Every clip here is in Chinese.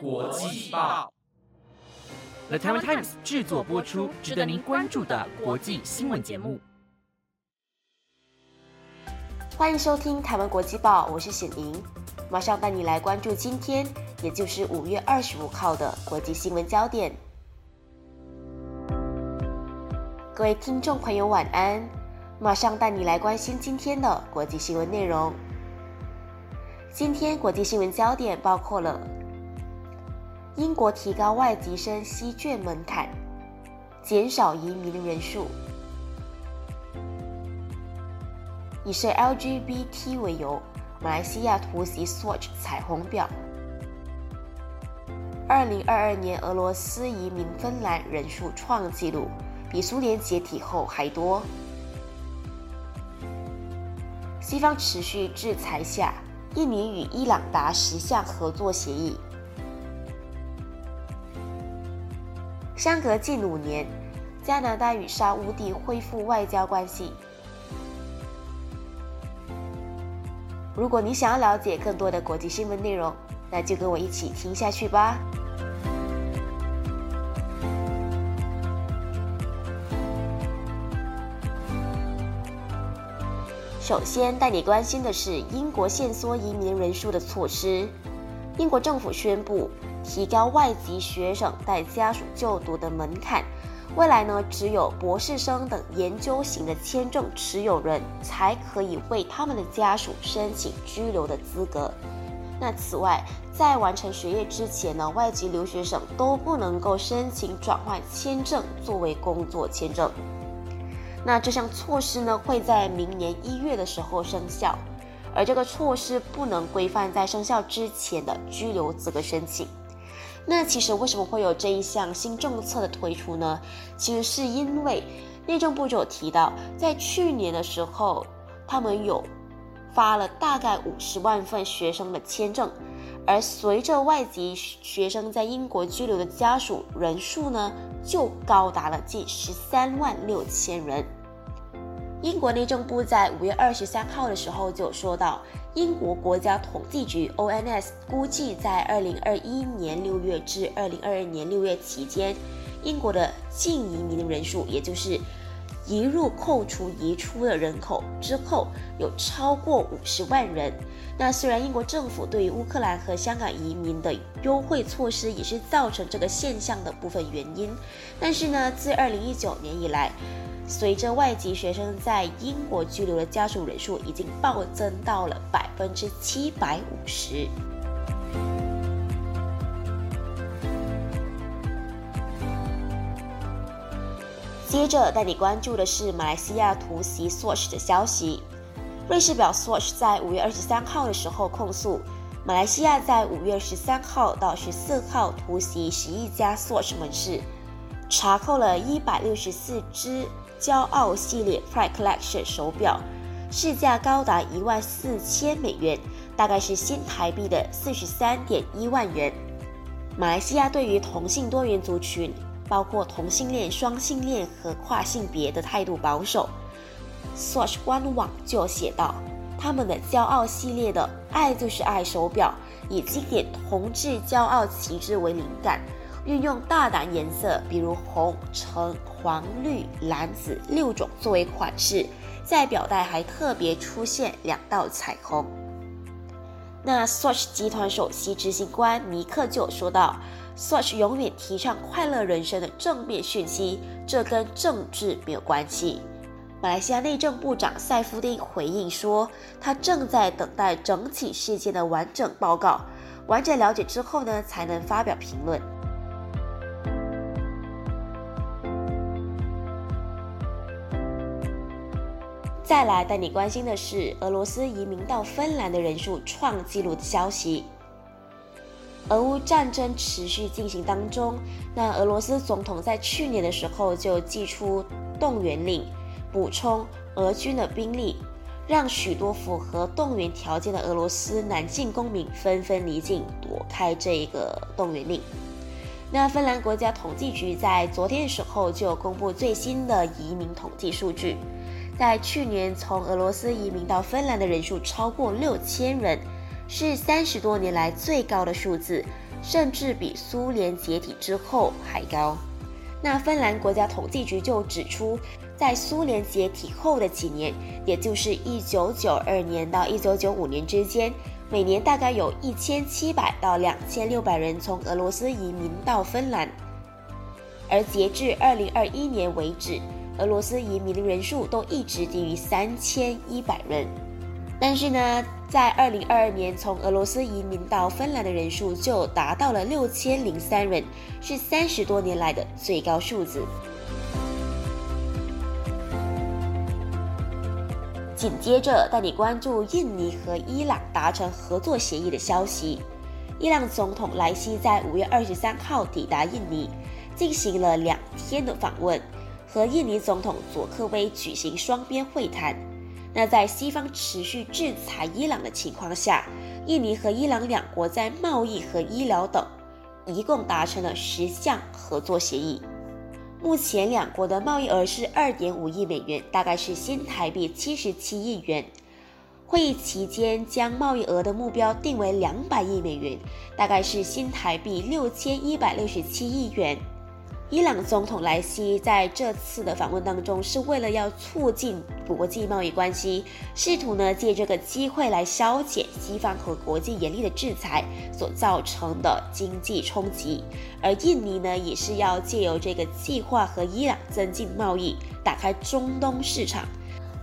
国际报，The Taiwan Times 制作播出，值得您关注的国际新闻节目。欢迎收听台湾国际报，我是显莹，马上带你来关注今天，也就是五月二十五号的国际新闻焦点。各位听众朋友，晚安！马上带你来关心今天的国际新闻内容。今天国际新闻焦点包括了：英国提高外籍生吸卷门槛，减少移民人数；以是 LGBT 为由，马来西亚突袭 Swatch 彩虹表；二零二二年俄罗斯移民芬兰人数创纪录。比苏联解体后还多。西方持续制裁下，印尼与伊朗达十项合作协议。相隔近五年，加拿大与沙乌地恢复外交关系。如果你想要了解更多的国际新闻内容，那就跟我一起听下去吧。首先带你关心的是英国限缩移民人数的措施。英国政府宣布提高外籍学生带家属就读的门槛，未来呢只有博士生等研究型的签证持有人才可以为他们的家属申请居留的资格。那此外，在完成学业之前呢，外籍留学生都不能够申请转换签证作为工作签证。那这项措施呢，会在明年一月的时候生效，而这个措施不能规范在生效之前的居留资格申请。那其实为什么会有这一项新政策的推出呢？其实是因为内政部就有提到，在去年的时候，他们有发了大概五十万份学生的签证，而随着外籍学生在英国居留的家属人数呢，就高达了近十三万六千人。英国内政部在五月二十三号的时候就说到，英国国家统计局 ONS 估计在二零二一年六月至二零二二年六月期间，英国的净移民人数，也就是移入扣除移出的人口之后，有超过五十万人。那虽然英国政府对于乌克兰和香港移民的优惠措施也是造成这个现象的部分原因，但是呢，自二零一九年以来。随着外籍学生在英国居留的家属人数已经暴增到了百分之七百五十。接着带你关注的是马来西亚突袭 Swatch 的消息。瑞士表 Swatch 在五月二十三号的时候控诉，马来西亚在五月十三号到十四号突袭十一家 Swatch 门市，查扣了一百六十四只。骄傲系列 Pride Collection 手表市价高达一万四千美元，大概是新台币的四十三点一万元。马来西亚对于同性多元族群，包括同性恋、双性恋和跨性别的态度保守。Swatch 官网就写道，他们的骄傲系列的“爱就是爱”手表，以经典同志骄傲旗帜为灵感。运用大胆颜色，比如红、橙、黄、绿、蓝、紫六种作为款式，在表带还特别出现两道彩虹。那 Swatch 集团首席执行官尼克就说到：“Swatch 永远提倡快乐人生的正面讯息，这跟政治没有关系。”马来西亚内政部长塞夫丁回应说：“他正在等待整起事件的完整报告，完整了解之后呢，才能发表评论。”再来带你关心的是，俄罗斯移民到芬兰的人数创纪录的消息。俄乌战争持续进行当中，那俄罗斯总统在去年的时候就寄出动员令，补充俄军的兵力，让许多符合动员条件的俄罗斯男性公民纷纷离境躲开这一个动员令。那芬兰国家统计局在昨天的时候就公布最新的移民统计数据。在去年，从俄罗斯移民到芬兰的人数超过六千人，是三十多年来最高的数字，甚至比苏联解体之后还高。那芬兰国家统计局就指出，在苏联解体后的几年，也就是一九九二年到一九九五年之间，每年大概有一千七百到两千六百人从俄罗斯移民到芬兰。而截至二零二一年为止，俄罗斯移民的人数都一直低于三千一百人。但是呢，在二零二二年从俄罗斯移民到芬兰的人数就达到了六千零三人，是三十多年来的最高数字。紧接着带你关注印尼和伊朗达成合作协议的消息。伊朗总统莱西在五月二十三号抵达印尼。进行了两天的访问，和印尼总统佐科威举行双边会谈。那在西方持续制裁伊朗的情况下，印尼和伊朗两国在贸易和医疗等一共达成了十项合作协议。目前两国的贸易额是二点五亿美元，大概是新台币七十七亿元。会议期间将贸易额的目标定为两百亿美元，大概是新台币六千一百六十七亿元。伊朗总统莱西在这次的访问当中，是为了要促进国际贸易关系，试图呢借这个机会来消减西方和国际严厉的制裁所造成的经济冲击。而印尼呢，也是要借由这个计划和伊朗增进贸易，打开中东市场。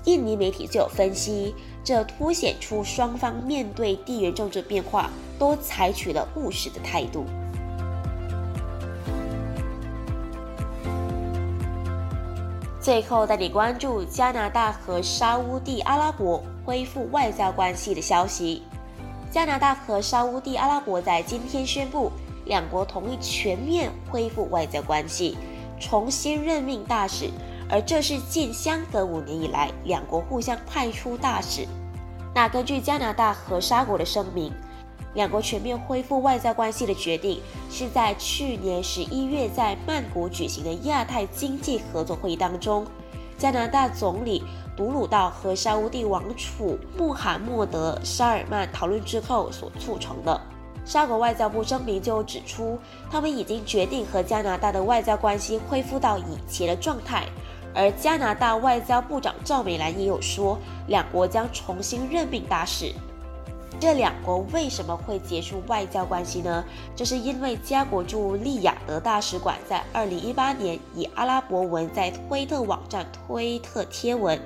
印尼媒体就有分析，这凸显出双方面对地缘政治变化都采取了务实的态度。最后带你关注加拿大和沙地阿拉伯恢复外交关系的消息。加拿大和沙地阿拉伯在今天宣布，两国同意全面恢复外交关系，重新任命大使，而这是近相隔五年以来两国互相派出大使。那根据加拿大和沙国的声明。两国全面恢复外交关系的决定，是在去年十一月在曼谷举行的亚太经济合作会议当中，加拿大总理杜鲁道和沙地王储穆罕默德·沙尔曼讨论之后所促成的。沙国外交部声明就指出，他们已经决定和加拿大的外交关系恢复到以前的状态，而加拿大外交部长赵美兰也有说，两国将重新任命大使。这两国为什么会结束外交关系呢？这是因为加国驻利雅得大使馆在二零一八年以阿拉伯文在推特网站推特贴文，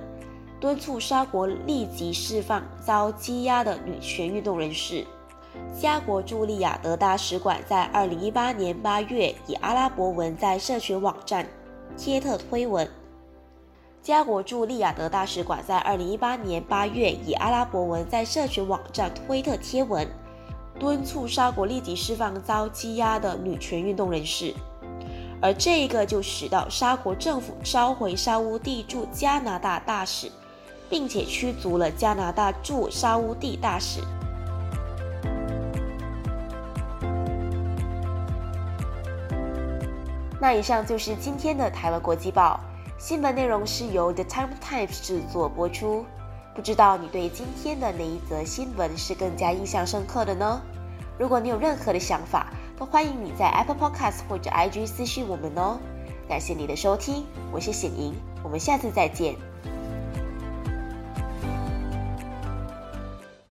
敦促沙国立即释放遭羁押的女权运动人士。加国驻利雅得大使馆在二零一八年八月以阿拉伯文在社群网站贴特推文。加国驻利雅得大使馆在二零一八年八月以阿拉伯文在社群网站推特贴文，敦促沙国立即释放遭羁押的女权运动人士，而这一个就使到沙国政府召回沙乌地驻加拿大大使，并且驱逐了加拿大驻沙乌地大使。那以上就是今天的台湾国际报。新闻内容是由 The Times 制作播出。不知道你对今天的哪一则新闻是更加印象深刻的呢？如果你有任何的想法，都欢迎你在 Apple Podcast 或者 IG 私信我们哦。感谢你的收听，我是显莹，我们下次再见。